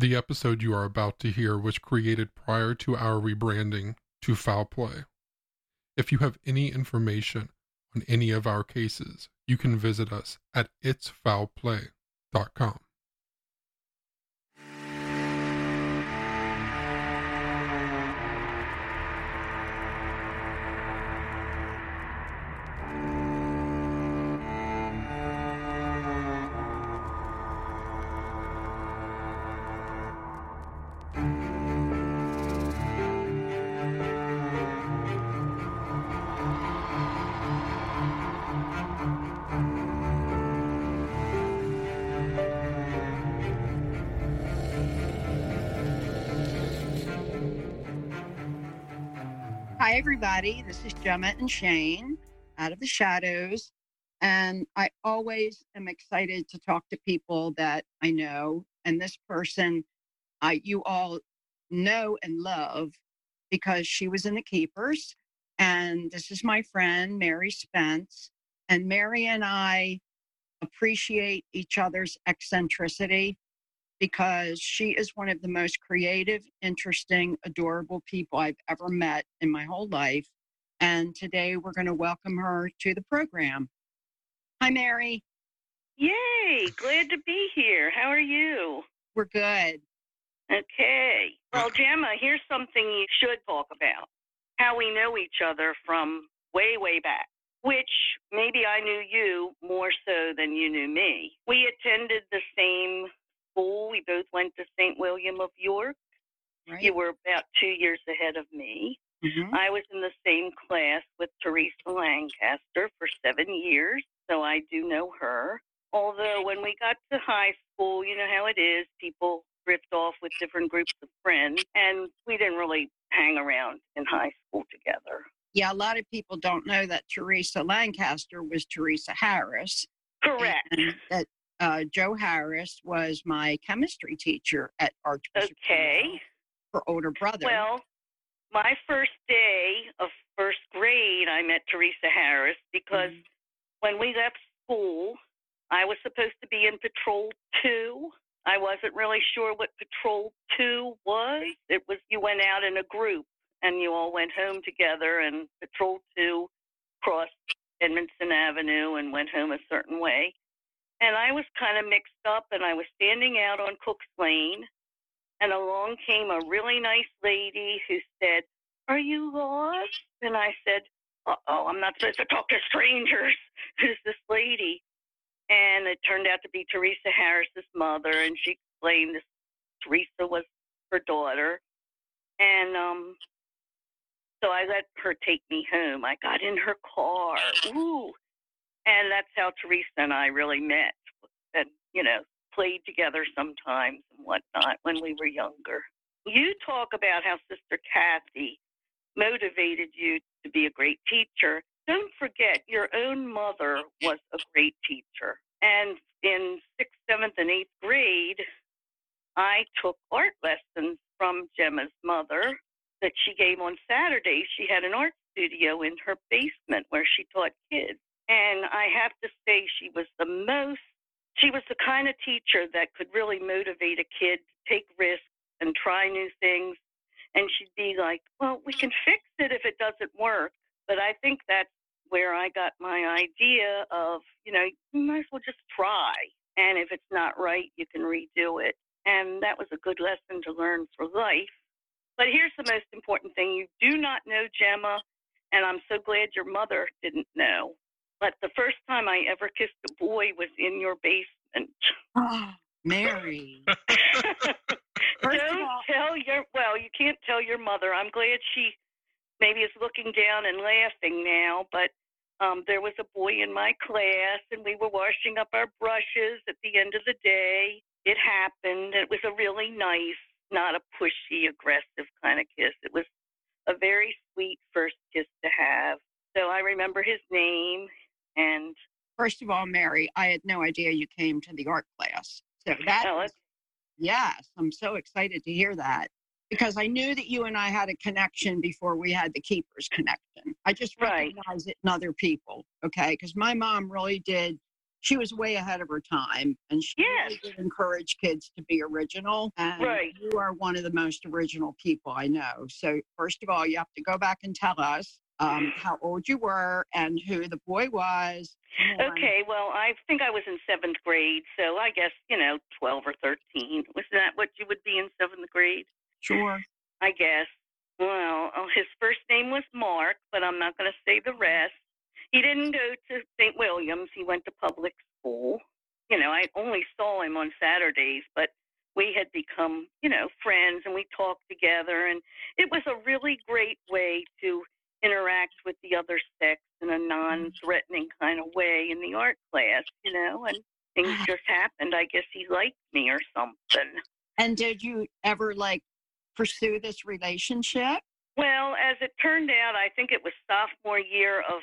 The episode you are about to hear was created prior to our rebranding to Foul Play. If you have any information on any of our cases, you can visit us at itsfoulplay.com. everybody. This is Gemma and Shane out of the shadows. And I always am excited to talk to people that I know. And this person, uh, you all know and love because she was in the Keepers. And this is my friend, Mary Spence. And Mary and I appreciate each other's eccentricity because she is one of the most creative, interesting, adorable people I've ever met in my whole life. And today we're going to welcome her to the program. Hi, Mary. Yay! Glad to be here. How are you? We're good. Okay. Well, Gemma, here's something you should talk about how we know each other from way, way back, which maybe I knew you more so than you knew me. We attended the same school. We both went to St. William of York. Right? You were about two years ahead of me. Mhm. I was in the same class with Teresa Lancaster for seven years, so I do know her. Although when we got to high school, you know how it is, people drift off with different groups of friends, and we didn't really hang around in high school together. Yeah, a lot of people don't know that Teresa Lancaster was Teresa Harris. Correct. That uh, Joe Harris was my chemistry teacher at Archbishop Okay. Her older brother. Well, my first day of first grade, I met Teresa Harris because Mhm. when we left school, I was supposed to be in Patrol 2. I wasn't really sure what Patrol 2 was. It was you went out in a group and you all went home together, and Patrol 2 crossed Edmondson Avenue and went home a certain way. And I was kind of mixed up, and I was standing out on Cook's Lane, and along came a really nice lady who said, Are you lost? And I said, Uh oh, I'm not supposed to talk to strangers. Who's this lady? And it turned out to be Teresa Harris's mother, and she explained this Teresa was her daughter. And um, so I let her take me home. I got in her car. Ooh. And that's how Teresa and I really met. And, you know, played together sometimes and whatnot when we were younger. You talk about how Sister Cathy motivated you to be a great teacher. Don't forget, your own mother was a great teacher. And in sixth, seventh, and eighth grade, I took art lessons from Gemma's mother that she gave on Saturdays. She had an art studio in her basement where she taught kids. And I have to say, she was the most, she was the kind of teacher that could really motivate a kid to take risks and try new things. And she'd be like, well, we can fix it if it doesn't work. But I think that's where I got my idea of, you know, you might as well just try. And if it's not right, you can redo it. And that was a good lesson to learn for life. But here's the most important thing you do not know Gemma, and I'm so glad your mother didn't know. But the first time I ever kissed a boy was in your basement. Oh, Mary. Don't all- tell your well, you can't tell your mother. I'm glad she maybe is looking down and laughing now, but um, there was a boy in my class, and we were washing up our brushes at the end of the day. It happened. It was a really nice, not a pushy, aggressive kind of kiss. It was a very sweet first kiss to have. So I remember his name, and First of all, Mary, I had no idea you came to the art class. So that yes, I'm so excited to hear that because I knew that you and I had a connection before we had the keepers connection. I just Right. recognize it in other people, okay? Because my mom really did she was way ahead of her time, and she Yes. really did encourage kids to be original. And Right. you are one of the most original people I know. So first of all, you have to go back and tell us um, how old you were and who the boy was. Okay, well, I think I was in seventh grade, so I guess, you know, 12 or 13. Was that what you would be in seventh grade? Sure. I guess. Well, oh, his first name was Mark, but I'm not going to say the rest. He didn't go to St. William's. He went to public school. You know, I only saw him on Saturdays, but we had become, you know, friends and we talked together. And it was a really great way to interact with the other sex in a non threatening kind of way in the art class, you know, and things just happened. I guess he liked me or something. And did you ever like pursue this relationship? Well, as it turned out, I think it was sophomore year of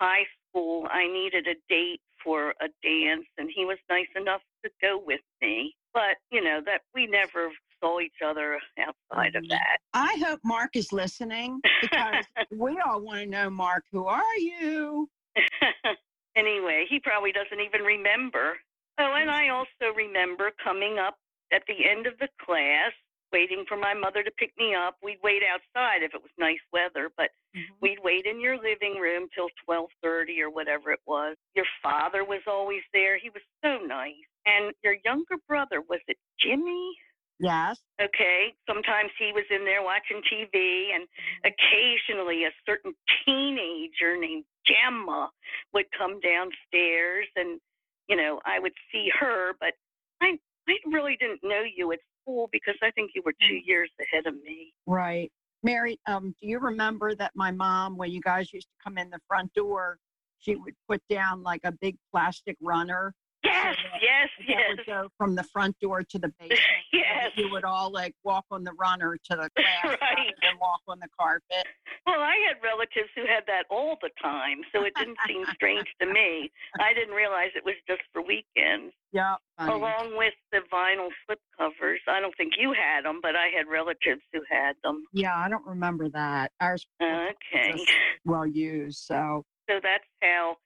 high school. I needed a date for a dance, and he was nice enough to go with me. But, you know, that we never saw each other outside of mm-hmm. that. I hope Mark is listening because we all want to know, Mark, who are you? anyway, he probably doesn't even remember. Oh, and I mm-hmm. also remember coming up at the end of the class, waiting for my mother to pick me up. We'd wait outside if it was nice weather, but mm-hmm. we'd wait in your living room till 12:30 or whatever it was. Your father was always there. He was so nice. And your younger brother, was it Jimmy? Yes. Okay, sometimes he was in there watching TV, and occasionally a certain teenager named Gemma would come downstairs, and you know I would see her, but I I really didn't know you at school because I think you were two years ahead of me. Right. Mary, um, do you remember that my mom, when you guys used to come in the front door, she would put down like a big plastic runner Yes, yes, yes, would go from the front door to the basement. yes. You would all like walk on the runner to the class rather Right. than walk on the carpet. Well, I had relatives who had that all the time, so it didn't seem strange to me. I didn't realize it was just for weekends. Yeah. funny. along with the vinyl slip covers. I don't think you had them, but I had relatives who had them. Yeah, I don't remember that. Ours Okay. well used. So So that's how,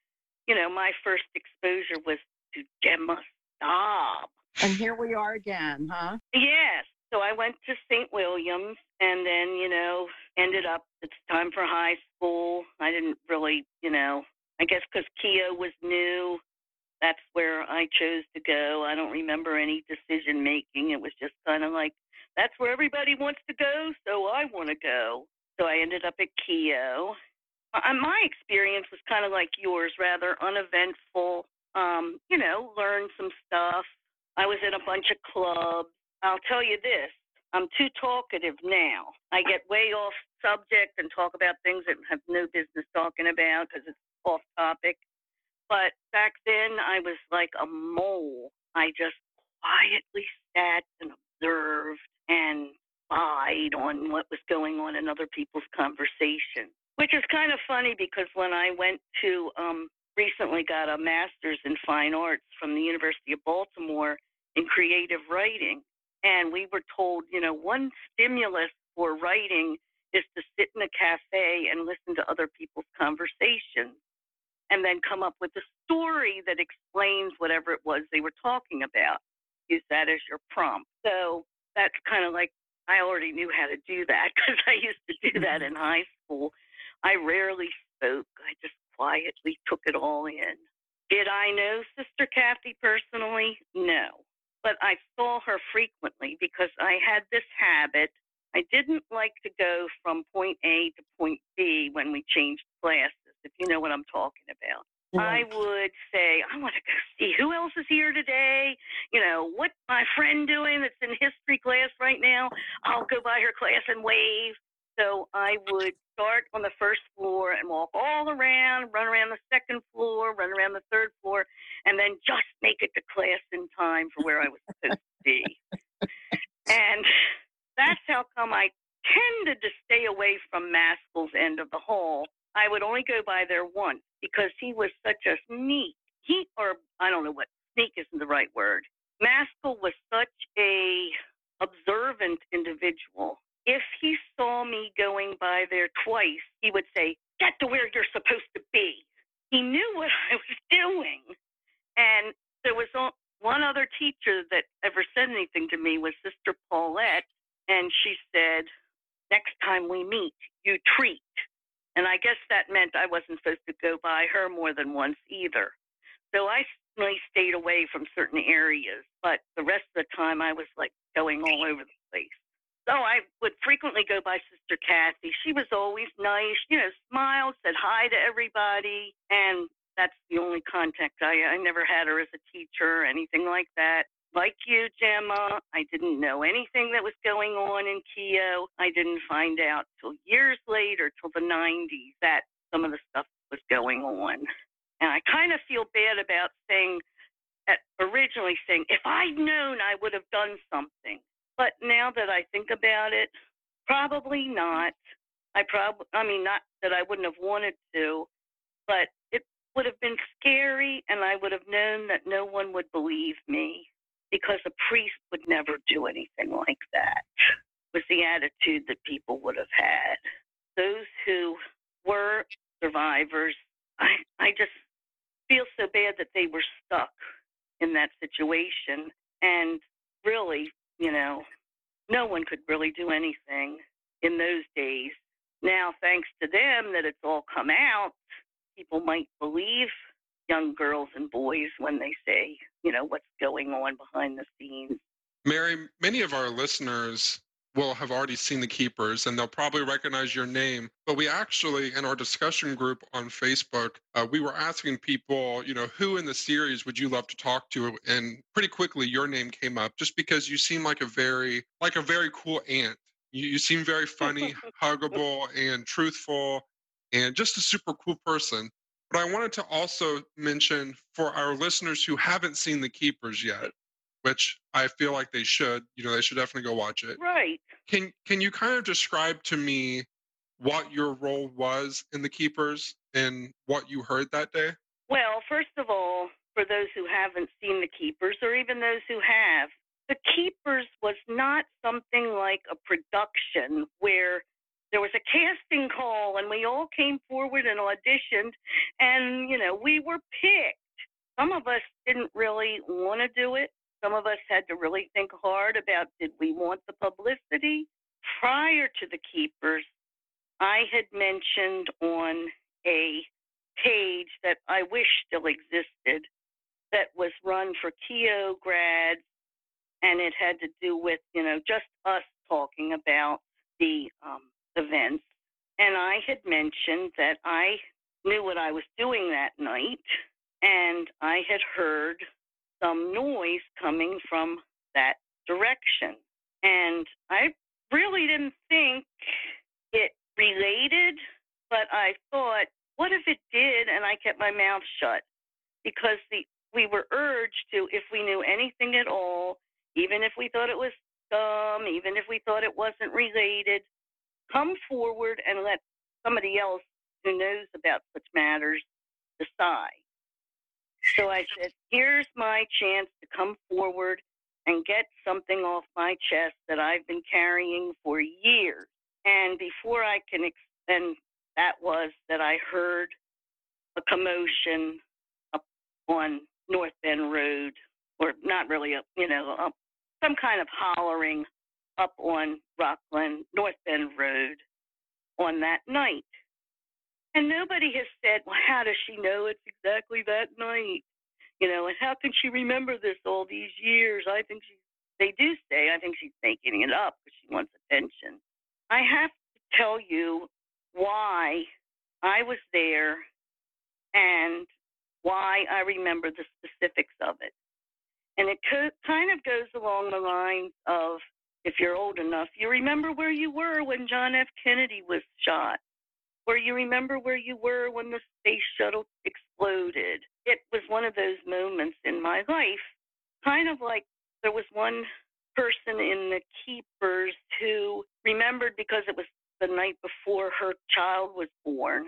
you know, my first exposure was to Gemma Staub. and here we are again, huh? Yes. So I went to St. William's and then, you know, ended up, it's time for high school. I didn't really, you know, I guess because Keough was new, that's where I chose to go. I don't remember any decision making. It was just kind of like, that's where everybody wants to go, so I want to go. So I ended up at Keough. Uh, my experience was kind of like yours, rather uneventful. Um, you know, learn some stuff. I was in a bunch of clubs. I'll tell you this I'm too talkative now. I get way off subject and talk about things that I have no business talking about because it's off topic. But back then, I was like a mole. I just quietly sat and observed and spied on what was going on in other people's conversation, which is kind of funny because when I went to um, recently got a master's in fine arts from the University of Baltimore in creative writing. And we were told, you know, one stimulus for writing is to sit in a cafe and listen to other people's conversations and then come up with a story that explains whatever it was they were talking about. Use that as your prompt. So that's kind of like I already knew how to do that because I used to do that mm-hmm. in high school. I rarely spoke, I just quietly took it all in. Did I know Sister Cathy personally? No. But I saw her frequently because I had this habit. I didn't like to go from point A to point B when we changed classes, if you know what I'm talking about. I would say, I want to go see who else is here today. You know, what my friend doing that's in history class right now. I'll go by her class and wave. So I would start on the first floor and walk all around, run around the second floor, run around the third floor, and then just make it to class in time for where I was supposed to be. And that's how come I tended to stay away from Maskell's end of the hall. I would only go by there once because he was such a sneak. He, or I don't know what, sneak isn't the right word. Maskell was such a observant individual if he saw me going by there twice, he would say, Get to where you're supposed to be. He knew what I was doing. And there was one other teacher that ever said anything to me was Sister Paulette. And she said, Next time we meet, you treat. And I guess that meant I wasn't supposed to go by her more than once either. So I certainly stayed away from certain areas, but the rest of the time I was like going all over the place. So I would frequently go by Sister Cathy. She was always nice, you know, smiled, said hi to everybody, and that's the only contact I I never had her as a teacher or anything like that. Like you, Gemma, I didn't know anything that was going on in Keough. I didn't find out till years later, till the 90s, that some of the stuff was going on. And I kind of feel bad about saying, originally saying, if I'd known, I would have done something. But now that I think about it, probably not. I probably, I mean, not that I wouldn't have wanted to, but it would have been scary, and I would have known that no one would believe me because a priest would never do anything like that. Was the attitude that people would have had. Those who were survivors, I, I just feel so bad that they were stuck in that situation. And really, you know, no one could really do anything in those days. Now, thanks to them that it's all come out, people might believe young girls and boys when they say, you know, what's going on behind the scenes. Mary, many of our listeners will have already seen the keepers and they'll probably recognize your name. But we actually, in our discussion group on Facebook, uh, we were asking people, you know, who in the series would you love to talk to? And pretty quickly, your name came up just because you seem like a very, like a very cool aunt. You, you seem very funny, huggable, and truthful, and just a super cool person. But I wanted to also mention for our listeners who haven't seen The Keepers yet, which I feel like they should, you know, they should definitely go watch it. Right. Can can you kind of describe to me what your role was in The Keepers and what you heard that day? Well, first of all, for those who haven't seen The Keepers or even those who have, The Keepers was not something like a production where there was a casting call and we all came forward and auditioned and you know we were picked some of us didn't really want to do it some of us had to really think hard about did we want the publicity prior to the keepers i had mentioned on a page that i wish still existed that was run for Keough grads and it had to do with you know just us talking about the um, events. And I had mentioned that I knew what I was doing that night, and I had heard some noise coming from that direction. And I really didn't think it related, but I thought, what if it did? And I kept my mouth shut because the we were urged to, if we knew anything at all, even if we thought it was dumb, even if we thought it wasn't related, come forward and let somebody else who knows about such matters decide. So I said, here's my chance to come forward and get something off my chest that I've been carrying for years. And before I can, and that was that I heard a commotion up on North Bend Road, or not really, you know, some kind of hollering up on Rockland, North Bend Road on that night. And nobody has said, well, how does she know it's exactly that night? You know, and how can she remember this all these years? I think she, they do say, I think she's making it up because she wants attention. I have to tell you why I was there and why I remember the specifics of it. And it co- kind of goes along the lines of if you're old enough, you remember where you were when John F. Kennedy was shot, or you remember where you were when the space shuttle exploded. It was one of those moments in my life, kind of like there was one person in the Keepers who remembered because it was the night before her child was born,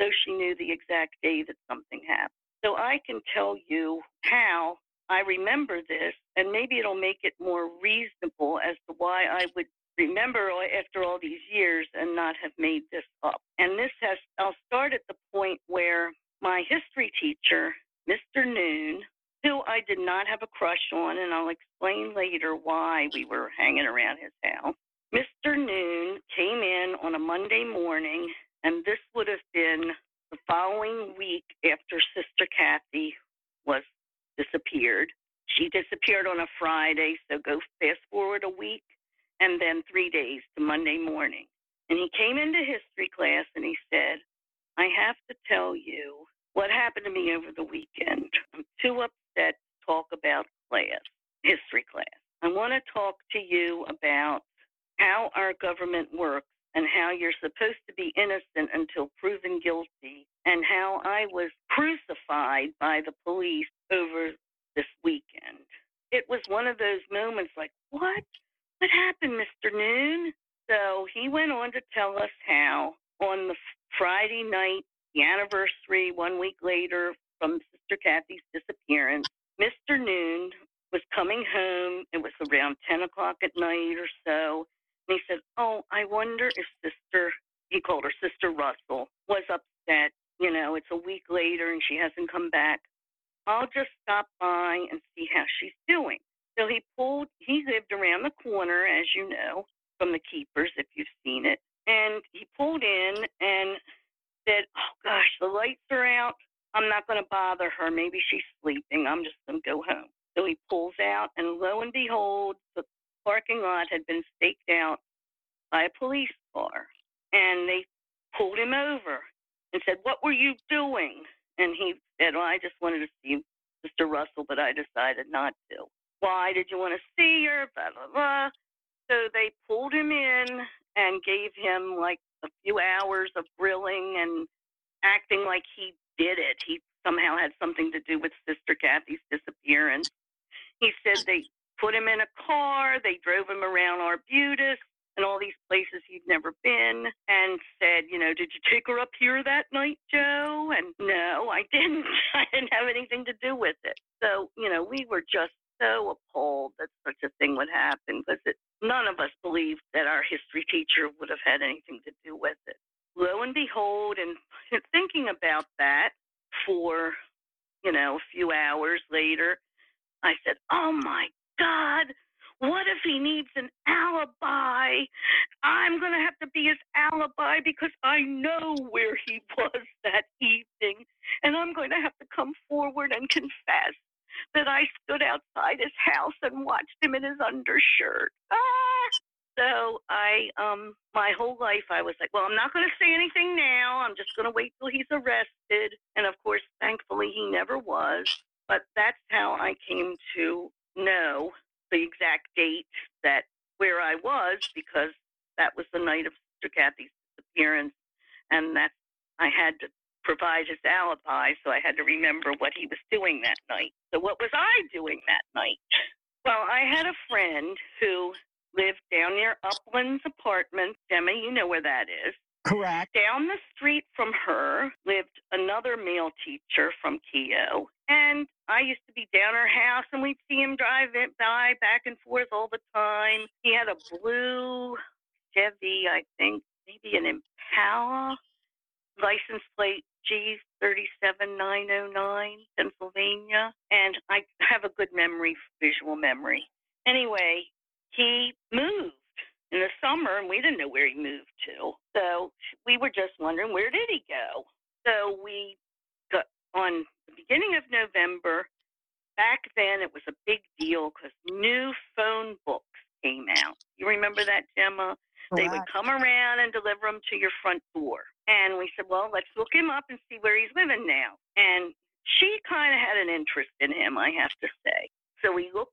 so she knew the exact day that something happened. So I can tell you how I remember this, and maybe it'll make it more reasonable as to why I would remember after all these years and not have made this up. And this has, I'll start at the point where my history teacher, Mr. Noon, who I did not have a crush on, and I'll explain later why we were hanging around his house. Mr. Noon came in on a Monday morning, and this would have been the following week after Sister Cathy was disappeared. She disappeared on a Friday, so go fast forward a week and then three days to Monday morning. And he came into history class and he said, I have to tell you what happened to me over the weekend. I'm too upset to talk about class, history class. I want to talk to you about how our government works and how you're supposed to be innocent until proven guilty, and how I was crucified by the police over this weekend. It was one of those moments like, what? What happened, Mr. Noon? So he went on to tell us how on the Friday night, the anniversary one week later from Sister Cathy's disappearance, Mr. Noon was coming home. It was around 10 o'clock at night or so. And he said, Oh, I wonder if Sister, he called her Sister Russell, was upset. You know, it's a week later and she hasn't come back. I'll just stop by and see how she's doing. So he pulled, he lived around the corner, as you know, from the keepers, if you've seen it. And he pulled in and said, Oh gosh, the lights are out. I'm not going to bother her. Maybe she's sleeping. I'm just going to go home. So he pulls out, and lo and behold, the parking lot had been staked out by a police car. And they pulled him over and said, What were you doing? And he said, Well, I just wanted to see Mr. Russell, but I decided not to. Why did you want to see her? Blah, blah, blah. So they pulled him in and gave him like a few hours of grilling and acting like he did it. He somehow had something to do with Sister Cathy's disappearance. He said they put him in a car, they drove him around Arbutus and all these places he'd never been and said, you know, did you take her up here that night, Joe? And no, I didn't. I didn't have anything to do with it. So, you know, we were just so appalled that such a thing would happen because none of us believed that our history teacher would have had anything to do with it. Lo and behold, and thinking about that for, you know, a few hours later, I said, oh my God, what if he needs an alibi? I'm going to have to be his alibi because I know where he was that evening. And I'm going to have to come forward and confess that I stood outside his house and watched him in his undershirt. Ah! So I, um, my whole life, I was like, well, I'm not going to say anything now. I'm just going to wait till he's arrested. And of course, thankfully, he never was. But that's how I came to know the exact date that where I was because that was the night of Sister Cathy's disappearance, and that I had to provide his alibi, so I had to remember what he was doing that night. So what was I doing that night? Well, I had a friend who lived down near Uplands Apartments. Gemma, you know where that is. Correct. Down the street from her lived another male teacher from Keough. And I used to be down her house and we'd see him drive it by back and forth all the time. He had a blue Chevy, I think, maybe an Impala, license plate G37909, Pennsylvania. And I have a good memory, visual memory. Anyway, he moved in the summer and we didn't know where he moved to. So we were just wondering where did he go? So we got on the beginning of November. Back then it was a big deal because new phone books came out. You remember that, Gemma? They would come around and deliver them to your front door. And we said, well, let's look him up and see where he's living now. And she kind of had an interest in him, I have to say. So we looked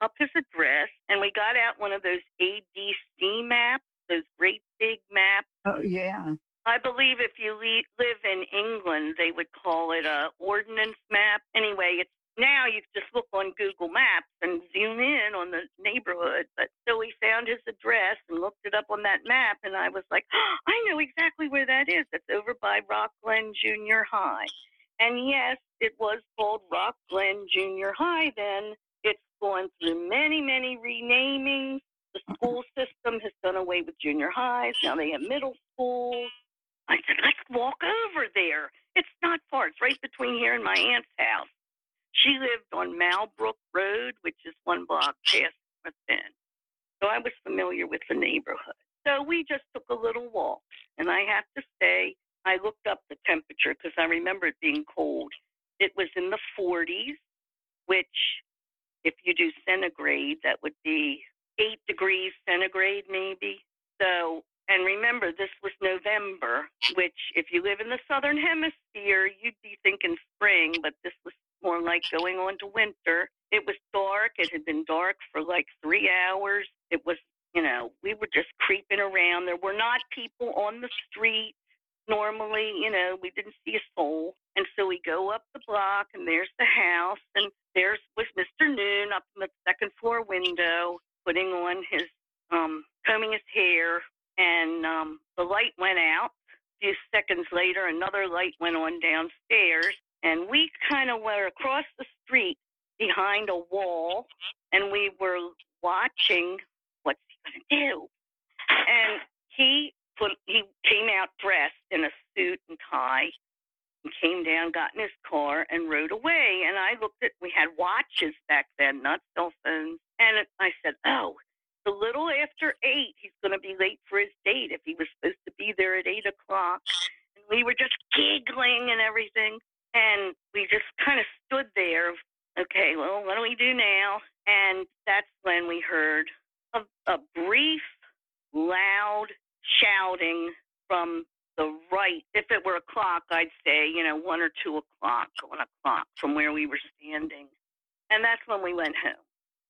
up his address and we got out one of those ADC maps, those great big maps. Oh, yeah. I believe if you le- live in England, they would call it a ordnance map. Anyway, it's now you just look on Google Maps and zoom in on the neighborhood. But so we found his address and looked it up on that map, and I was like, oh, I know exactly where that is. It's over by Rock Glen Junior High. And yes, it was called Rock Glen Junior High then. It's gone through many, many renamings. The school system has done away with junior highs. Now they have middle schools. I said, let's walk over there. It's not far. It's right between here and my aunt's house. She lived on Malbrook Road, which is one block past North Bend. So I was familiar with the neighborhood. So we just took a little walk. And I have to say, I looked up the temperature because I remember it being cold. It was in the 40s, which, if you do centigrade, that would be eight degrees centigrade, maybe. So, and remember, this was November, which, if you live in the southern hemisphere, you'd be thinking spring, but this was more like going on to winter. It was dark. It had been dark for like three hours. It was, you know, we were just creeping around. There were not people on the street normally, you know, we didn't see a soul. And so we go up the block, and there's the house, and there's was Mr. Noon up in the second floor window, putting on his um, combing his hair, and um, the light went out. A few seconds later, another light went on downstairs, and we kind of were across the street behind a wall, and we were watching what's he gonna do. And he put he came out dressed in a suit and tie and came down, got in his car, and rode away. And I looked at, we had watches back then, not cell phones. And I said, oh, a little after eight, he's going to be late for his date if he was supposed to be there at eight o'clock. And we were just giggling and everything. And we just kind of stood there. Okay, well, what do we do now? And that's when we heard a, a brief, loud shouting from the right. If it were a clock, I'd say, you know, one or two o'clock, one o'clock from where we were standing. And that's when we went home.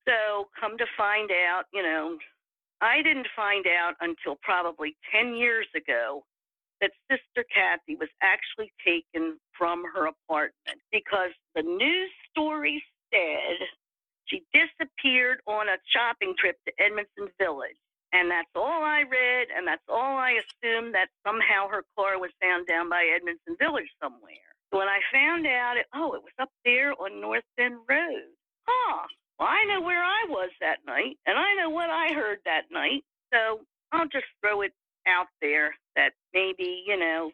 So, come to find out, you know, I didn't find out until probably 10 years ago that Sister Cathy was actually taken from her apartment because the news story said she disappeared on a shopping trip to Edmondson Village. And that's all I read, and that's all I assumed that somehow her car was found down by Edmondson Village somewhere. When I found out, it, oh, it was up there on North Bend Road. Huh. Well, I know where I was that night, and I know what I heard that night. So I'll just throw it out there that maybe, you know,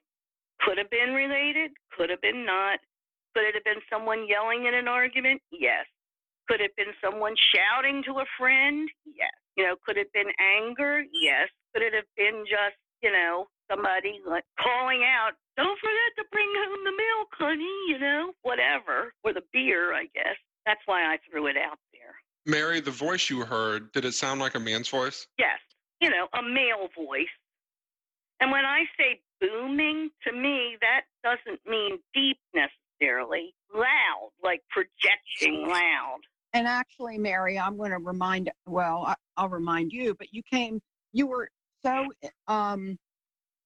could have been related, could have been not. Could it have been someone yelling in an argument? Yes. Could it have been someone shouting to a friend? Yes. You know, could it have been anger? Yes. Could it have been just, you know, somebody like calling out, don't forget to bring home the milk, honey, you know, whatever, or the beer, I guess. That's why I threw it out there. Mary, the voice you heard, did it sound like a man's voice? Yes. You know, a male voice. And when I say booming, to me, that doesn't mean deep necessarily. Loud, like projecting loud. And actually, Mary, I'm going to remind, well, I'll remind you, but you came, you were so um,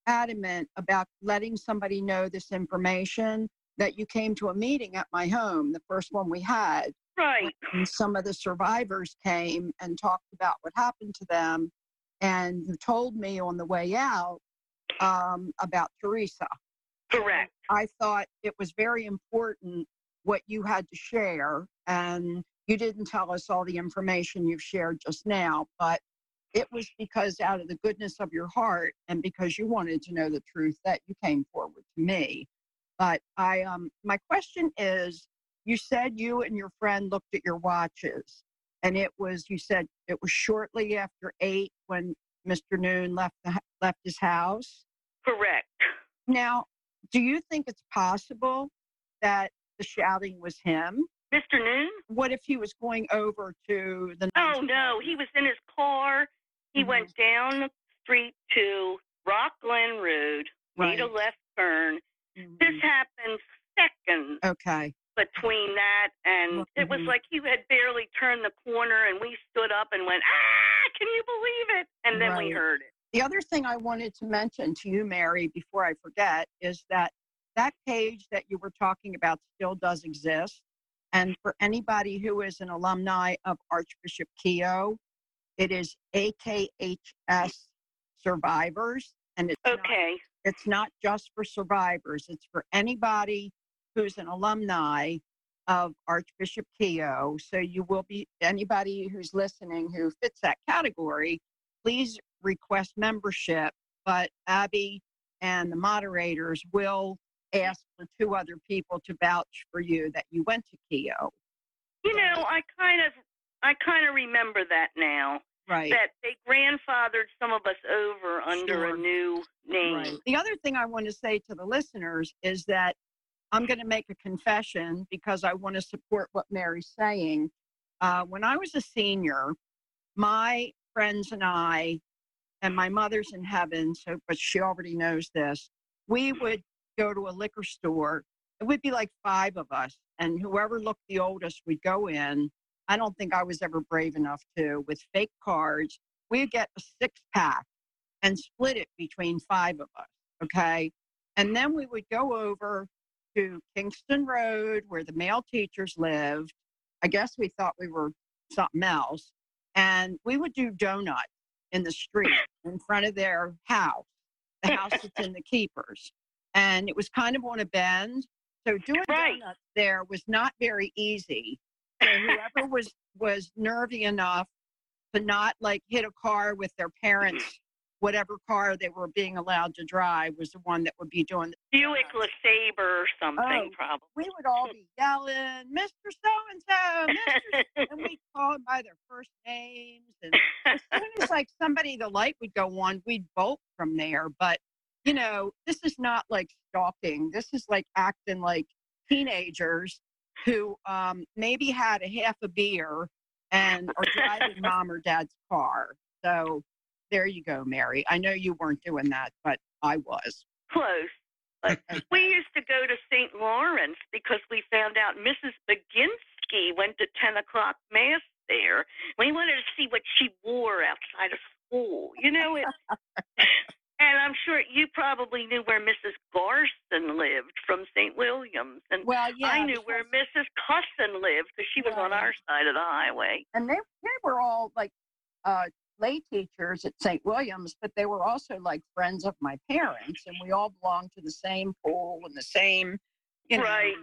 adamant about letting somebody know this information that you came to a meeting at my home, the first one we had. Right. And some of the survivors came and talked about what happened to them. And you told me on the way out um, about Teresa. Correct. I thought it was very important what you had to share. And you didn't tell us all the information you've shared just now, but it was because out of the goodness of your heart and because you wanted to know the truth that you came forward to me. But I um my question is you said you and your friend looked at your watches and it was you said it was shortly after 8 when Mr. Noon left the, left his house. Correct. Now, do you think it's possible that the shouting was him? Mr. Noon? What if he was going over to the? Oh no, he was in his car. He Mhm. went down the street to Rockland Road, made a left turn. This Mhm. happened seconds Okay. between that and it was Mhm. like he had barely turned the corner and we stood up and went, Ah, can you believe it? And then we heard it. The other thing I wanted to mention to you, Mary, before I forget, is that that page that you were talking about still does exist. And for anybody who is an alumni of Archbishop Keough, it is AKHS Survivors. And it's not Okay. it's not just for survivors, it's for anybody who's an alumni of Archbishop Keough. So you will be, anybody who's listening who fits that category, please request membership. But Abby and the moderators will ask for two other people to vouch for you that you went to Keough. You know, I kind of, I kind of remember that now. Right. That they grandfathered some of us over under Sure. a new name. Right. The other thing I want to say to the listeners is that I'm going to make a confession because I want to support what Mary's saying. Uh, when I was a senior, my friends and I, and my mother's in heaven, so but she already knows this. We would go to a liquor store. It would be like five of us, and whoever looked the oldest would go in. I don't think I was ever brave enough to with fake cards. We'd get a six pack and split it between five of us. Okay. And then we would go over to Kingston Road where the male teachers lived. I guess we thought we were something else. And we would do donuts in the street in front of their house, the house that's in the keepers. And it was kind of on a bend. So doing Right. donuts there was not very easy. So whoever was was nervy enough to not like hit a car with their mm-hmm. parents whatever car they were being allowed to drive was the one that would be doing the Buick LeSabre or something, Oh. probably. we would all be yelling mr so and so Mr. and we'd call them by their first names and as soon as like somebody the light would go on we'd bolt from there but you know this is not like stalking this is like acting like teenagers who um, maybe had a half a beer and are driving mom or dad's car so there you go mary i know you weren't doing that but i was Close. But we used to go to St. Lawrence because we found out Mrs. Baginski went to 10 o'clock mass there. We wanted to see what she wore outside of school. You know, it, and I'm sure you probably knew where Mrs. Garson lived from St. Williams. And well yeah I knew where Mrs. Cusson lived because she was on our side of the highway. and they they were all like uh, lay teachers at St. Williams, but they were also like friends of my parents, and we all belonged to the same pool and the same, you know, Right.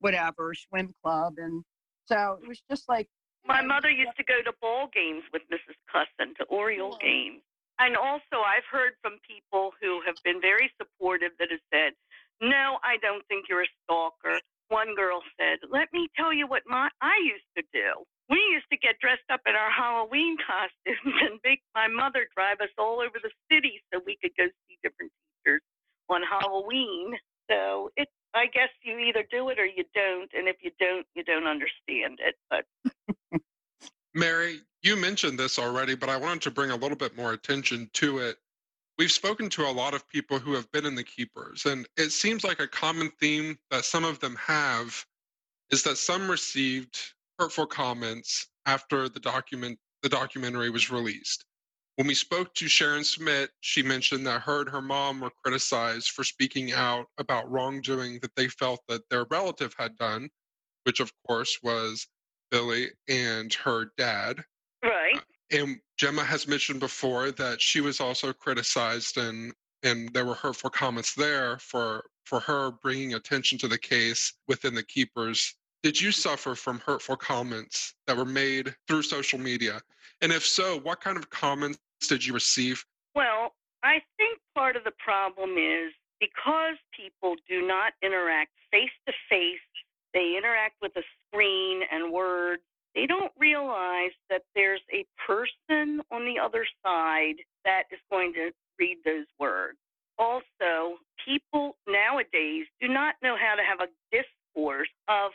whatever swim club, and so it was just like My know, mother used to go to ball games with Mrs. Cusson, to Oriole games. And also, I've heard from people who have been very supportive that have said, No, I don't think you're a stalker. One girl said, Let me tell you what my I used to do. We used to get dressed up in our Halloween costumes and make my mother drive us all over the city so we could go see different teachers on Halloween. So it I guess you either do it or you don't, and if you don't, you don't understand it. But Mary, you mentioned this already, but I wanted to bring a little bit more attention to it. We've spoken to a lot of people who have been in the Keepers, and it seems like a common theme that some of them have is that some received hurtful comments after the document the documentary was released. When we spoke to Sharon Smith, she mentioned that her and her mom were criticized for speaking out about wrongdoing that they felt that their relative had done, which of course was Billy and her dad. right. Uh, and Gemma has mentioned before that she was also criticized and and there were hurtful comments there for for her bringing attention to the case within the keepers. Did you suffer from hurtful comments that were made through social media? And if so, what kind of comments did you receive? Well, I think part of the problem is because people do not interact face to face, they interact with a screen and words. They don't realize that there's a person on the other side that is going to read those words. Also, people nowadays do not know how to have a discourse of,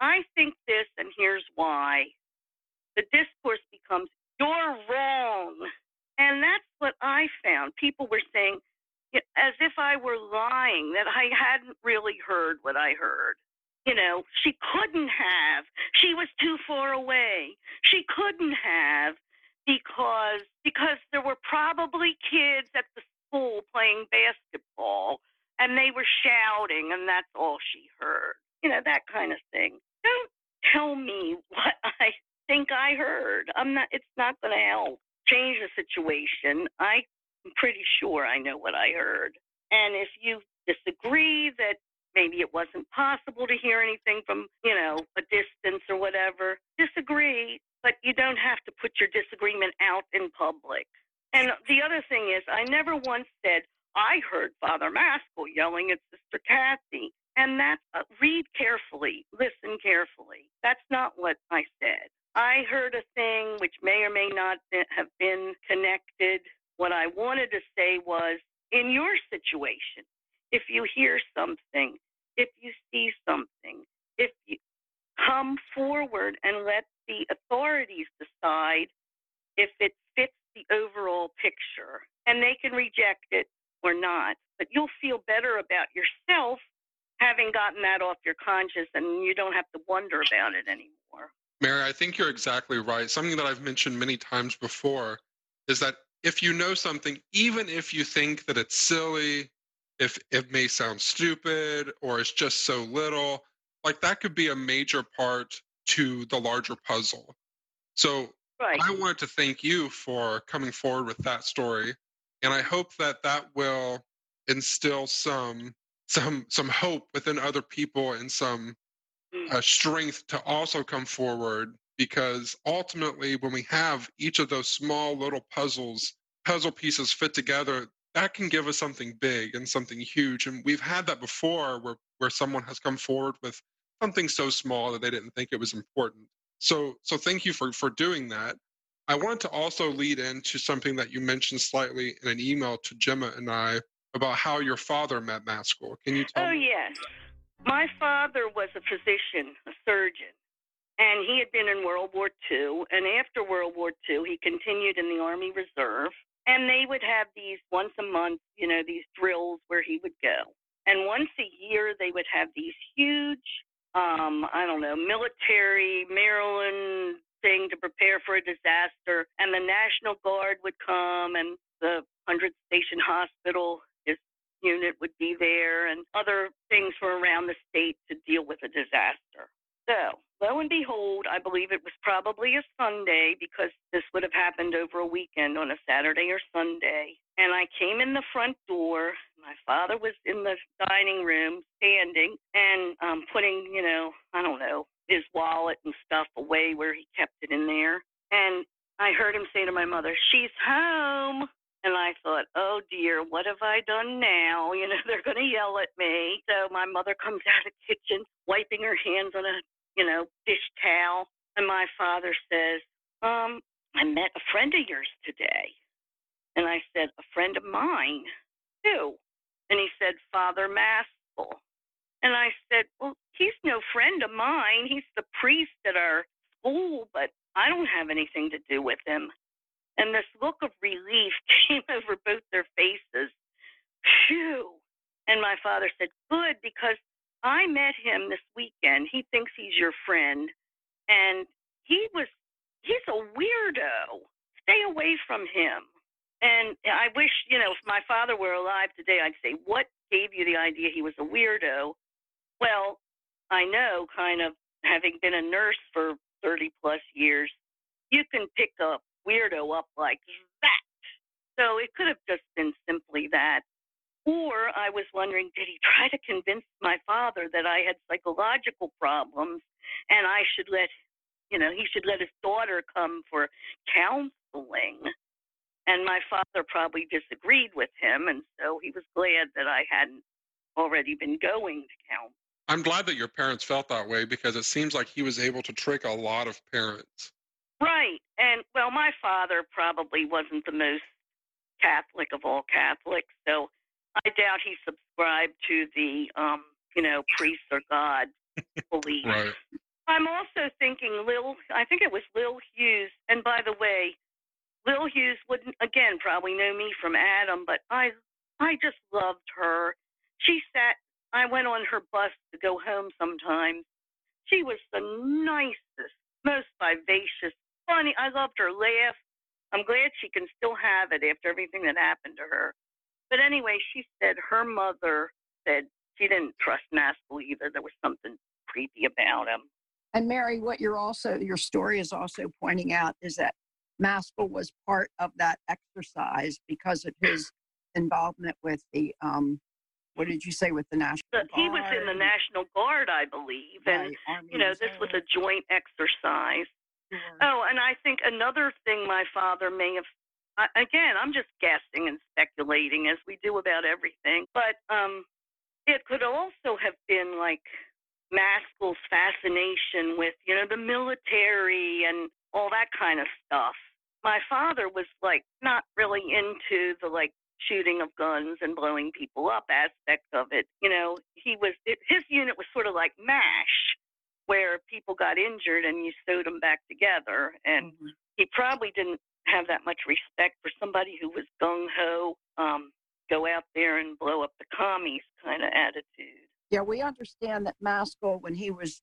I think this and here's why. The discourse becomes, you're wrong. And that's what I found. People were saying, as if I were lying, that I hadn't really heard what I heard. You know, she couldn't have. She was too far away. She couldn't have because because there were probably kids at the school playing basketball and they were shouting and that's all she heard. You know, that kind of thing. Don't tell me what I think I heard. I'm not it's not going to help change the situation. I'm pretty sure I know what I heard. And if you disagree that maybe it wasn't possible to hear anything from, you know, a distance or whatever, disagree, but you don't have to put your disagreement out in public. And the other thing is, I never once said, I heard Father Maskell yelling at Sister Cathy. And that's, uh, read carefully, listen carefully. That's not what I said. I heard a thing which may or may not have been connected. What I wanted to say was in your situation, if you hear something, if you see something, if you come forward and let the authorities decide if it fits the overall picture, and they can reject it or not. But you'll feel better about yourself having gotten that off your conscience and you don't have to wonder about it anymore. Mary, I think you're exactly right. Something that I've mentioned many times before is that if you know something, even if you think that it's silly, if it may sound stupid or it's just so little, like that could be a major part to the larger puzzle. So right. I wanted to thank you for coming forward with that story. And I hope that that will instill some some some hope within other people and some mm. uh, strength to also come forward because ultimately when we have each of those small little puzzles puzzle pieces fit together that can give us something big and something huge. And we've had that before where where someone has come forward with something so small that they didn't think it was important. So so thank you for for doing that. I wanted to also lead into something that you mentioned slightly in an email to gemma and i about how your father met Maskell. Can you tell oh, me? yes. My father was a physician, a surgeon, and he had been in World War II. And after World War II, he continued in the Army Reserve. And they would have these once a month, you know, these drills where he would go. And once a year, they would have these huge, um, I don't know, military Maryland thing to prepare for a disaster. And the National Guard would come and the 100 Station Hospital unit would be there and other things from around the state to deal with a disaster. So, lo and behold, I believe it was probably a Sunday because this would have happened over a weekend on a Saturday or Sunday. And I came in the front door. My father was in the dining room standing and um, putting, you know, I don't know, his wallet and stuff away where he kept it in there. And I heard him say to my mother, She's home. And I thought, oh dear, what have I done now? You know, they're going to yell at me. So my mother comes out of the kitchen, wiping her hands on a, you know, dish towel. And my father says, um, I met a friend of yours today. And I said, a friend of mine? Who? And he said, Father Maskell. And I said, well, he's no friend of mine. He's the priest at our school, but I don't have anything to do with him. And this look of relief came over both their faces. Phew. And my father said, Good, because I met him this weekend. He thinks he's your friend. And he was, he's a weirdo. Stay away from him. And I wish, you know, if my father were alive today, I'd say, What gave you the idea he was a weirdo? Well, I know, kind of having been a nurse for 30 plus years, you can pick up weirdo up like that. So it could have just been simply that. Or I was wondering, did he try to convince my father that I had psychological problems and I should let, you know, he should let his daughter come for counseling? And my father probably disagreed with him. And so he was glad that I hadn't already been going to counseling. I'm glad that your parents felt that way because it seems like he was able to trick a lot of parents. Right. And well, my father probably wasn't the most Catholic of all Catholics, so I doubt he subscribed to the um, you know, priest or God belief. right. I'm also thinking Lil I think it was Lil Hughes, and by the way, Lil Hughes wouldn't again probably know me from Adam, but I I just loved her. She sat I went on her bus to go home sometimes. She was the nicest, most vivacious funny. I loved her laugh. I'm glad she can still have it after everything that happened to her. But anyway, she said her mother said she didn't trust Maskell either. There was something creepy about him. And Mary, what you're also your story is also pointing out is that Maskell was part of that exercise because of his involvement with the um, what did you say with the national guard? he was in the national guard i believe and you know this was a joint exercise Oh, and I think another thing my father may have again, I'm just guessing and speculating as we do about everything. But um, it could also have been like Maskell's fascination with, you know, the military and all that kind of stuff. My father was like not really into the like shooting of guns and blowing people up aspect of it. You know, he was it, his unit was sort of like MASH, where people got injured and you sewed them back together. And mm-hmm. he probably didn't have that much respect for somebody who was gung ho, um, go out there and blow up the commies kind of attitude. Yeah, we understand that Maskell, when he was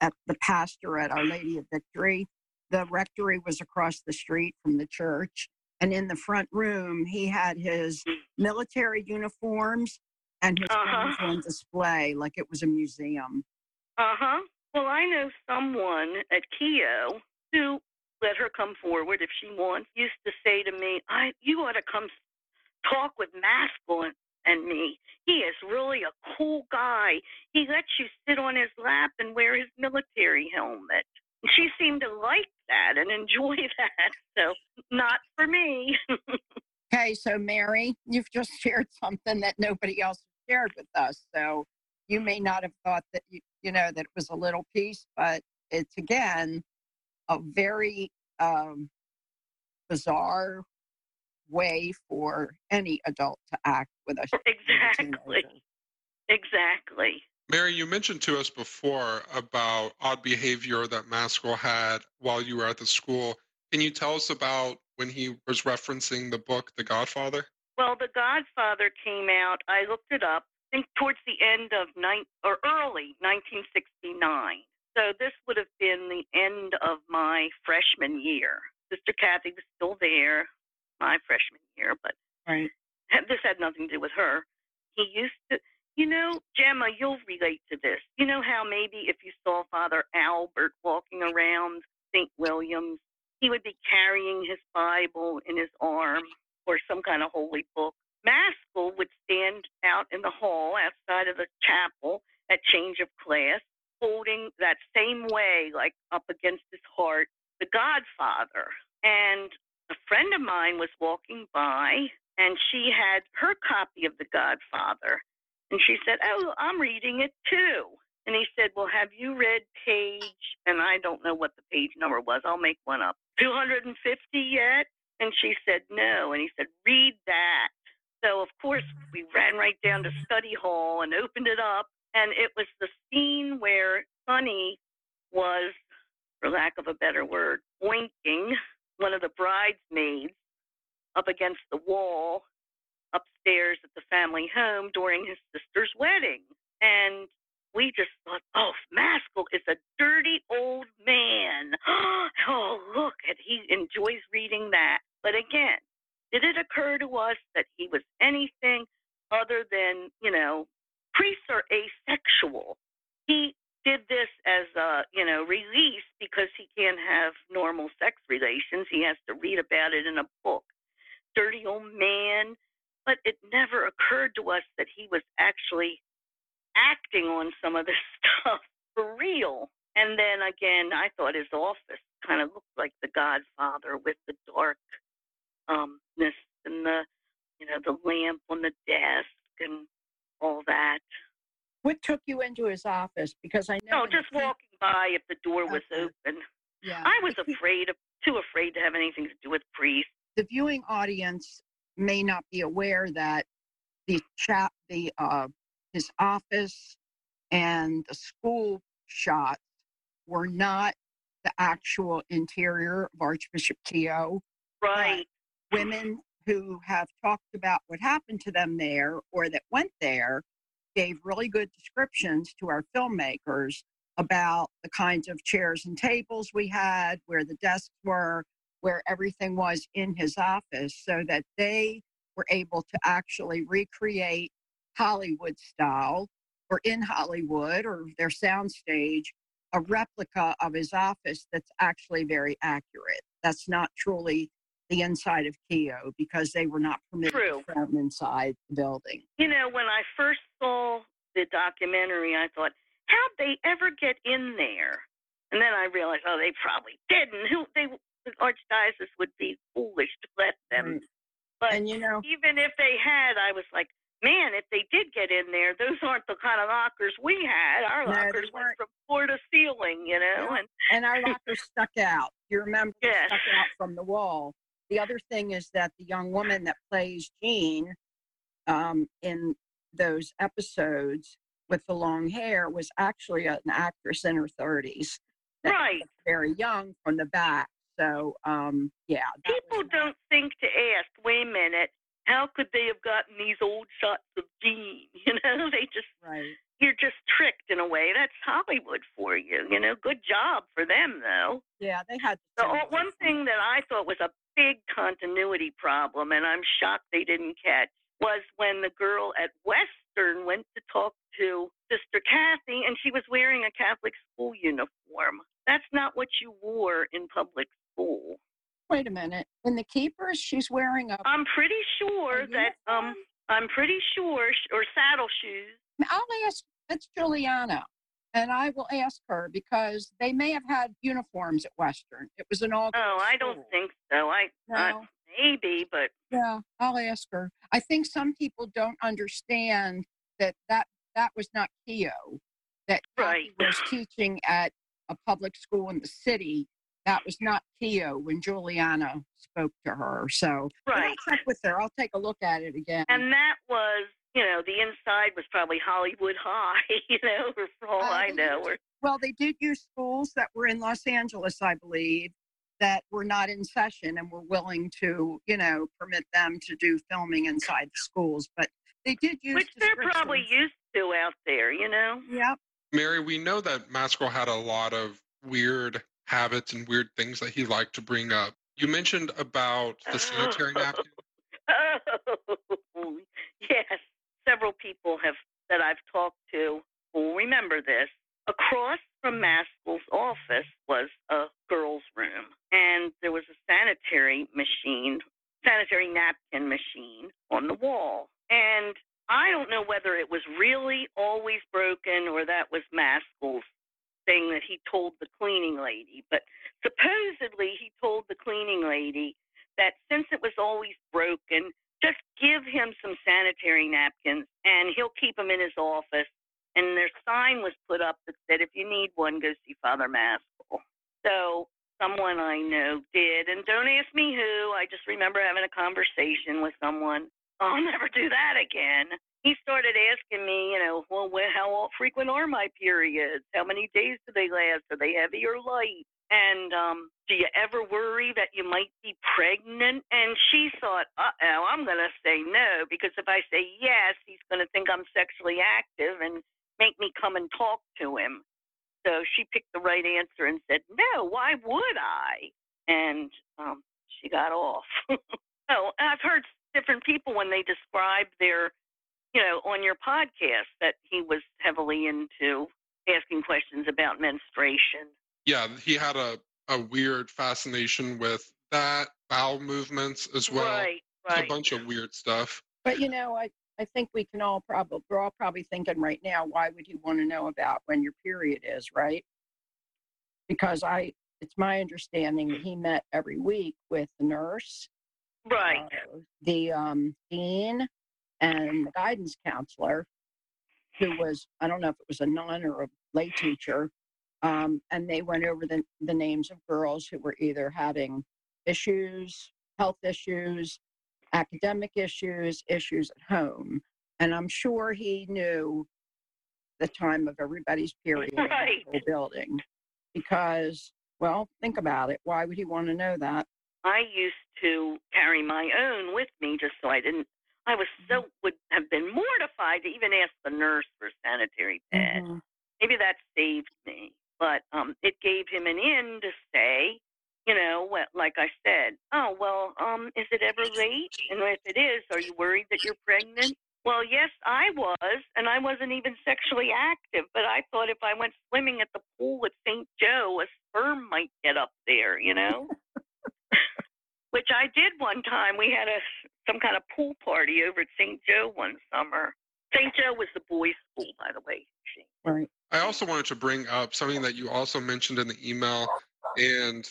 at the pastor at Our Lady of Victory, the rectory was across the street from the church. And in the front room, he had his military uniforms and his uh-huh. on display like it was a museum. Uh huh. Well, I know someone at Keough who let her come forward if she wants. Used to say to me, "I, you ought to come talk with Maskell and, and me. He is really a cool guy. He lets you sit on his lap and wear his military helmet." She seemed to like that and enjoy that. So, not for me. okay, so Mary, you've just shared something that nobody else shared with us. So, you may not have thought that you, you know that it was a little piece, but it's again a very um, bizarre way for any adult to act with us. Exactly. Exactly. Mary, you mentioned to us before about odd behavior that Maskell had while you were at the school. Can you tell us about when he was referencing the book, The Godfather? Well, The Godfather came out, I looked it up, I think towards the end of nine or early 1969. So this would have been the end of my freshman year. Sister Cathy was still there, my freshman year, but right. this had nothing to do with her. He used to, you know, Gemma, you'll relate to this. You know how maybe if you saw Father Albert walking around St. William's, he would be carrying his Bible in his arm or some kind of holy book. Maskell would stand out in the hall outside of the chapel at change of class, holding that same way, like up against his heart, the Godfather. And a friend of mine was walking by, and she had her copy of the Godfather. And she said, Oh, I'm reading it too. And he said, Well, have you read page, and I don't know what the page number was, I'll make one up, 250 yet? And she said, No. And he said, Read that. So, of course, we ran right down to study hall and opened it up. And it was the scene where Sonny was, for lack of a better word, boinking one of the bridesmaids up against the wall upstairs at the family home during his sister's wedding. And we just thought, oh, Maskell is a dirty old man. oh, look, and he enjoys reading that. But again, did it occur to us that he was anything other than, you know, priests are asexual? He did this as a, you know, release because he can't have normal sex relations. He has to read about it in a book. Dirty old man but it never occurred to us that he was actually acting on some of this stuff for real. And then again, I thought his office kind of looked like the Godfather with the um, darkness and the, you know, the lamp on the desk and all that. What took you into his office? Because I know. No, just walking by if the door was okay. open. Yeah. I was afraid of, too afraid to have anything to do with priests. The viewing audience may not be aware that the chap, the uh, his office and the school shots were not the actual interior of Archbishop Keough. Right. Women who have talked about what happened to them there or that went there gave really good descriptions to our filmmakers about the kinds of chairs and tables we had, where the desks were, where everything was in his office so that they were able to actually recreate Hollywood style or in Hollywood or their soundstage a replica of his office that's actually very accurate. That's not truly the inside of Keough because they were not permitted True. to film inside the building. You know, when I first saw the documentary, I thought, how'd they ever get in there? And then I realized, oh, they probably didn't. Who they the archdiocese would be foolish to let them But and you know, even if they had, I was like, man, if they did get in there, those aren't the kind of lockers we had. Our No, lockers went from floor to ceiling, you know. Yeah. And and our lockers stuck out. You remember Yes. stuck out from the wall. The other thing is that the young woman that plays Jean um, in those episodes with the long hair was actually an actress in her 30s. Right. Very young from the back. So, um, yeah. people don't think to ask, wait a minute, how could they have gotten these old shots of Jean? You know, they just Right. you're just tricked in a way. That's Hollywood for you. You know, good job for them though. Yeah, they had The one thing that I thought was a big continuity problem, and I'm shocked they didn't catch, was when the girl at Western went to talk to Sister Cathy, and she was wearing a Catholic school uniform. That's not what you wore in public school. Wait a minute. In the keepers, she's wearing a. I'm pretty sure that um. I'm pretty sure, sh- or saddle shoes. I'll ask. It's Juliana, and I will ask her because they may have had uniforms at Western. It was an all. Oh, I don't think so. I, I No. maybe, but Yeah, I'll ask her. I think some people don't understand that that that was not Keough. That Cathy Right. was teaching at a public school in the city. That was not Keough when Juliana spoke to her. So right. I'll check with her. I'll take a look at it again. And that was, you know, the inside was probably Hollywood High, you know, or for all Uh, I know. Or, Well, they did use schools that were in Los Angeles, I believe, that were not in session and were willing to, you know, permit them to do filming inside the schools. But they did use which they're probably used to out there, you know. Yep. Mary, we know that Maskell had a lot of weird habits and weird things that he liked to bring up. You mentioned about the sanitary napkin. Oh, yes. Several people have that I've talked to will remember this. Across from Maskell's office was a girl's room, and there was a sanitary machine, sanitary napkin machine on the wall. And I don't know whether it was really always broken or that was Maskell's thing that he told the cleaning lady. But supposedly he told the cleaning lady that since it was always broken, just give him some sanitary napkins and he'll keep them in his office. And their sign was put up that said, if you need one, go see Father Maskell. So someone I know did. And don't ask me who. I just remember having a conversation with someone. I'll never do that again. He started asking me, you know, well, how frequent are my periods? How many days do they last? Are they heavy or light? And um, do you ever worry that you might be pregnant? And she thought, uh oh, I'm going to say no, because if I say yes, he's going to think I'm sexually active and make me come and talk to him. So she picked the right answer and said, no, why would I? And um, she got off. oh, I've heard different people when they describe their, you know, on your podcast that he was heavily into asking questions about menstruation. Yeah, he had a, a weird fascination with that, bowel movements as well. right, right. A bunch of weird stuff. But you know, I, I think we can all probably we're all probably thinking right now, why would you want to know about when your period is, right? Because I it's my understanding that he met every week with the nurse, Right. uh, the um, dean, and the guidance counselor, who was I don't know if it was a nun or a lay teacher, um, and they went over the the names of girls who were either having issues, health issues, academic issues, issues at home, and I'm sure he knew the time of everybody's period in the whole building because. Well, think about it. Why would he want to know that? I used to carry my own with me just so I didn't. I was so would have been mortified to even ask the nurse for a sanitary pad. Mhm. Maybe that saved me, but um, it gave him an in to say, you know, what, like I said, oh well, um, is it ever late? And if it is, are you worried that you're pregnant? Well, yes, I was, and I wasn't even sexually active. But I thought if I went swimming at the pool at St. Joe, a sperm might get up there, you know. Which I did one time. We had a some kind of pool party over at St. Joe one summer. St. Joe was the boys' school, by the way. Right. I also wanted to bring up something that you also mentioned in the email, and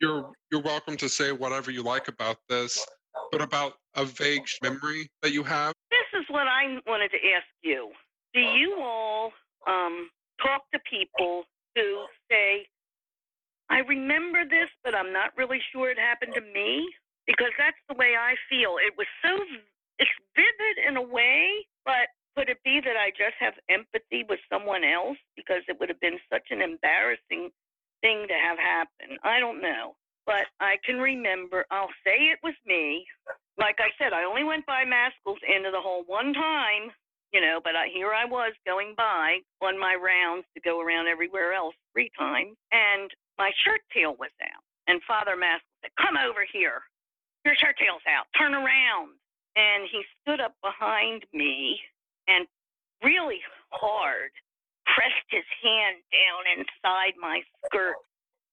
you're you're welcome to say whatever you like about this. but about a vague memory that you have. This is what I wanted to ask you. Do you all um, talk to people who say, I remember this, but I'm not really sure it happened to me? Because that's the way I feel. It was so, it's vivid in a way, but could it be that I just have empathy with someone else because it would have been such an embarrassing thing to have happen? I don't know. But I can remember, I'll say it was me. Like I said, I only went by Maskell's of the hole one time, you know, but I, here I was going by on my rounds to go around everywhere else three times, and my shirt tail was out. And Father Maskell said, Come over here. Your shirt tail's out. Turn around. And he stood up behind me and really hard pressed his hand down inside my skirt,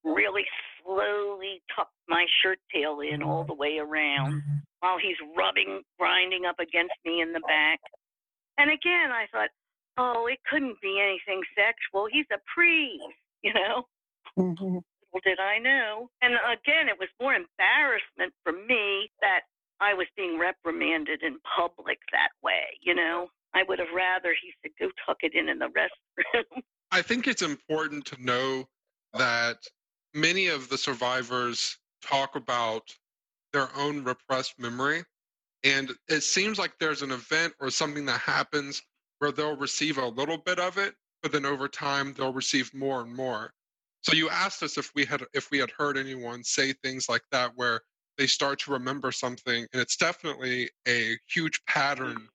really slowly tucked my shirt tail in all the way around while he's rubbing, grinding up against me in the back. And again, I thought, oh, it couldn't be anything sexual. He's a priest, you know? Mm-hmm. Little did I know. And again, it was more embarrassment for me that I was being reprimanded in public that way, you know? I would have rather he said, go tuck it in in the restroom. I think it's important to know that many of the survivors talk about their own repressed memory. And it seems like there's an event or something that happens where they'll receive a little bit of it, but then over time they'll receive more and more. So you asked us if we had if we had heard anyone say things like that where they start to remember something, and it's definitely a huge pattern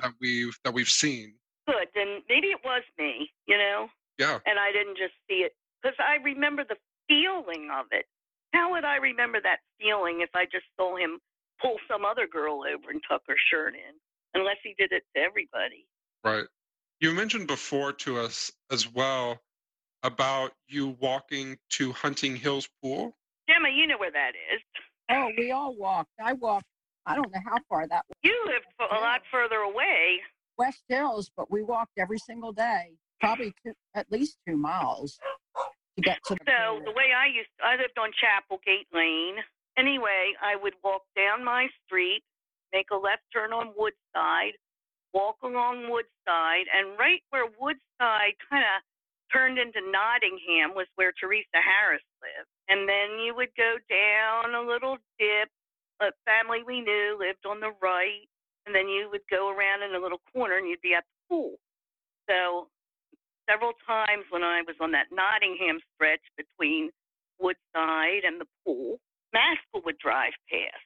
that we've that we've seen. Good, then maybe it was me, you know. Yeah. And I didn't just see it because I remember the feeling of it. How would I remember that feeling if I just saw him pull some other girl over and tuck her shirt in? Unless he did it to everybody. Right. You mentioned before to us as well about you walking to Hunting Hills Pool. Gemma, you know where that is. Oh, we all walked. I walked. I don't know how far that was. You live a lot further away. West Hills, but we walked every single day, probably two, at least two miles to get to the So the way I used, I lived on Chapel Gate Lane. Anyway, I would walk down my street, make a left turn on Woodside, walk along Woodside, and right where Woodside kind of turned into Nottingham was where Teresa Harris lived. And then you would go down a little dip. A family we knew lived on the right, and then you would go around in a little corner and you'd be at the pool. So several times when I was on that Nottingham stretch between Woodside and the pool, Maskell would drive past.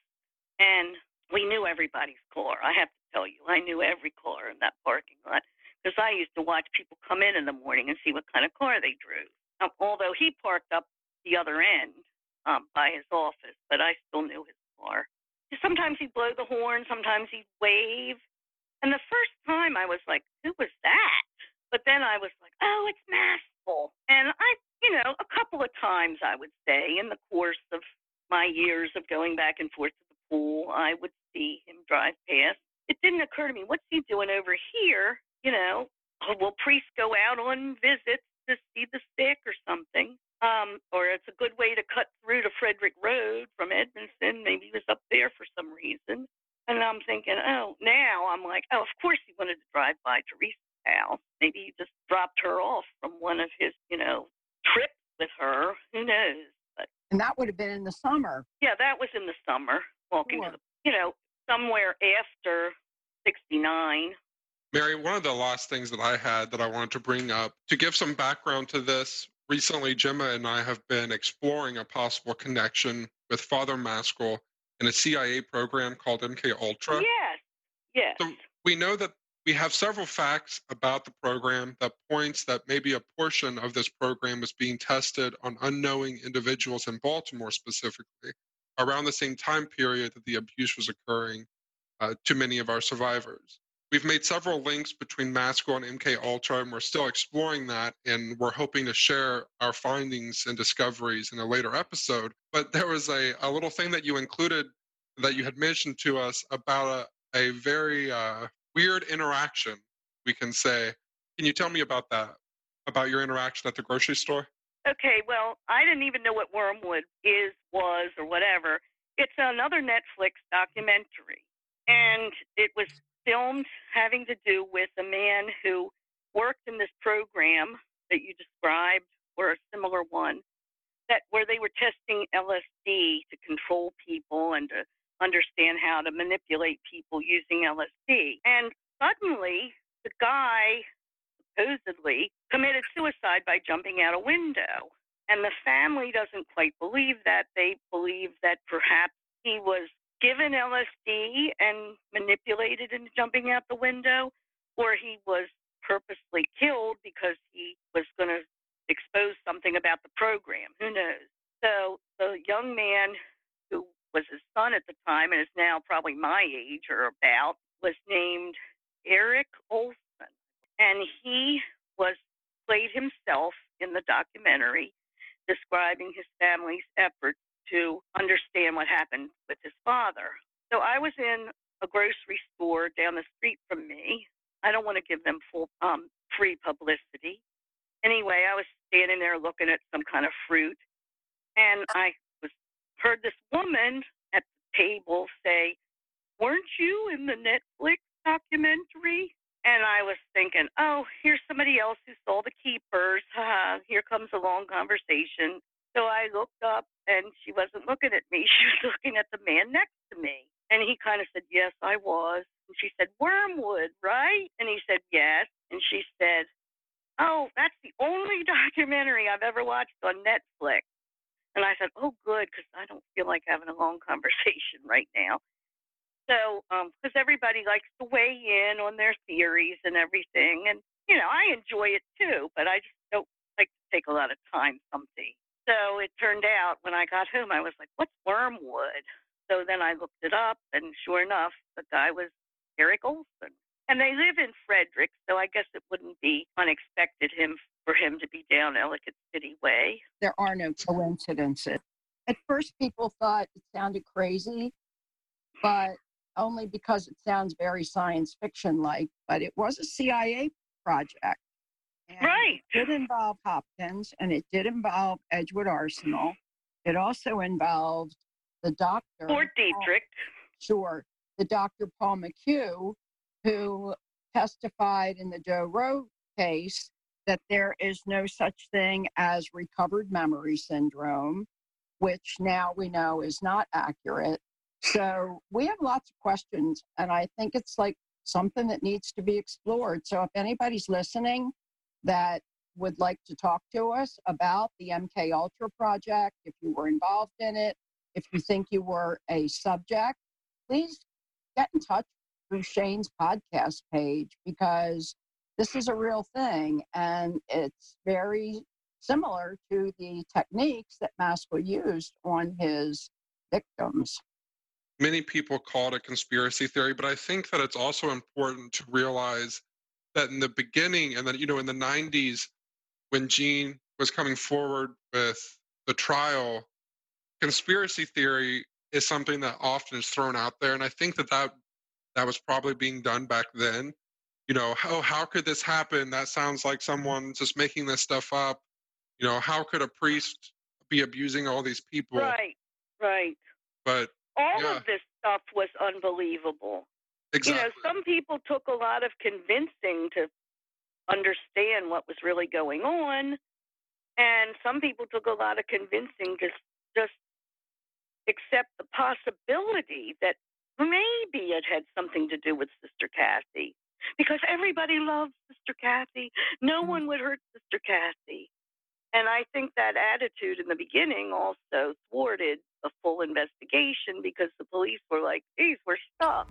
And we knew everybody's car. I have to tell you, I knew every car in that parking lot because I used to watch people come in in the morning and see what kind of car they drove. Although he parked up the other end um, by his office, but I still knew his car. Sometimes he'd blow the horn, sometimes he'd wave. And the first time I was like, who was that? But then I was like, oh, it's Maskell. And I, you know, a couple of times I would say in the course of my years of going back and forth to the pool, I would see him drive past. It didn't occur to me, what's he doing over here? You know, oh, will priests go out on visits to see the sick or something? Um, or it's a good way to cut through to Frederick Road from Edmondson. Maybe he was up there for some reason. And I'm thinking, oh, now I'm like, oh, of course he wanted to drive by Teresa's house. Maybe he just dropped her off from one of his, you know, trips with her. Who knows? But and that would have been in the summer. yeah, that was in the summer, walking Sure. to the, you know, somewhere after 69. Mary, one of the last things that I had that I wanted to bring up to give some background to this. Recently, Gemma and I have been exploring a possible connection with Father Maskell in a CIA program called MK Ultra. Yes, yes. So we know that we have several facts about the program that points that maybe a portion of this program was being tested on unknowing individuals in Baltimore specifically around the same time period that the abuse was occurring uh, to many of our survivors. We've made several links between Maskell and MK Ultra, and we're still exploring that, and we're hoping to share our findings and discoveries in a later episode. But there was a, a little thing that you included that you had mentioned to us about a, a very uh, weird interaction, we can say. Can you tell me about that? About your interaction at the grocery store? Okay, well, I didn't even know what wormwood is, was, or whatever. It's another Netflix documentary, and it was filmed having to do with a man who worked in this program that you described, or a similar one, that where they were testing LSD to control people and to understand how to manipulate people using LSD. And suddenly, the guy supposedly committed suicide by jumping out a window. And the family doesn't quite believe that. They believe that perhaps he was given LSD and manipulated into jumping out the window, or he was purposely killed because he was going to expose something about the program. Who knows? So the young man who was his son at the time and is now probably my age or about was named Eric Olson. And he was played himself in the documentary describing his family's efforts to understand what happened with his father. So I was in a grocery store down the street from me. I don't want to give them full um, free publicity. Anyway, I was standing there looking at some kind of fruit, and I was heard this woman at the table say, "Weren't you in the Netflix documentary?" And I was thinking, "Oh, here's somebody else who saw the keepers. here comes a long conversation." So I looked up and she wasn't looking at me. She was looking at the man next to me. And he kind of said, Yes, I was. And she said, Wormwood, right? And he said, Yes. And she said, Oh, that's the only documentary I've ever watched on Netflix. And I said, Oh, good, because I don't feel like having a long conversation right now. So, because um, everybody likes to weigh in on their theories and everything. And, you know, I enjoy it too, but I just don't like to take a lot of time some days. So it turned out when I got home, I was like, what's wormwood? So then I looked it up, and sure enough, the guy was Eric Olson. And they live in Frederick, so I guess it wouldn't be unexpected him for him to be down Ellicott City Way. There are no coincidences. At first, people thought it sounded crazy, but only because it sounds very science fiction like. But it was a CIA project. Right. It did involve Hopkins and it did involve Edgewood Arsenal. It also involved the doctor. Fort Detrick. Sure. The Dr. Paul McHugh, who testified in the Doe Roe case that there is no such thing as recovered memory syndrome, which now we know is not accurate. So we have lots of questions, and I think it's like something that needs to be explored. So if anybody's listening that would like to talk to us about the MK Ultra project, if you were involved in it, if you think you were a subject, please get in touch through Shane's podcast page because this is a real thing and it's very similar to the techniques that Maskell used on his victims. Many people call it a conspiracy theory, but I think that it's also important to realize that in the beginning and then you know in the 90s when Jean was coming forward with the trial conspiracy theory is something that often is thrown out there. And i think that that, that was probably being done back then. You know how, how could this happen? That sounds like someone just making this stuff up. You know how could a priest be abusing all these people? Right right. But all yeah. of this stuff was unbelievable Exactly. You know, some people took a lot of convincing to understand what was really going on, and some people took a lot of convincing to just accept the possibility that maybe it had something to do with Sister Cathy. Because everybody loves Sister Cathy. No mm. one would hurt Sister Cathy. And I think that attitude in the beginning also thwarted a full investigation because the police were like, geez, we're stuck.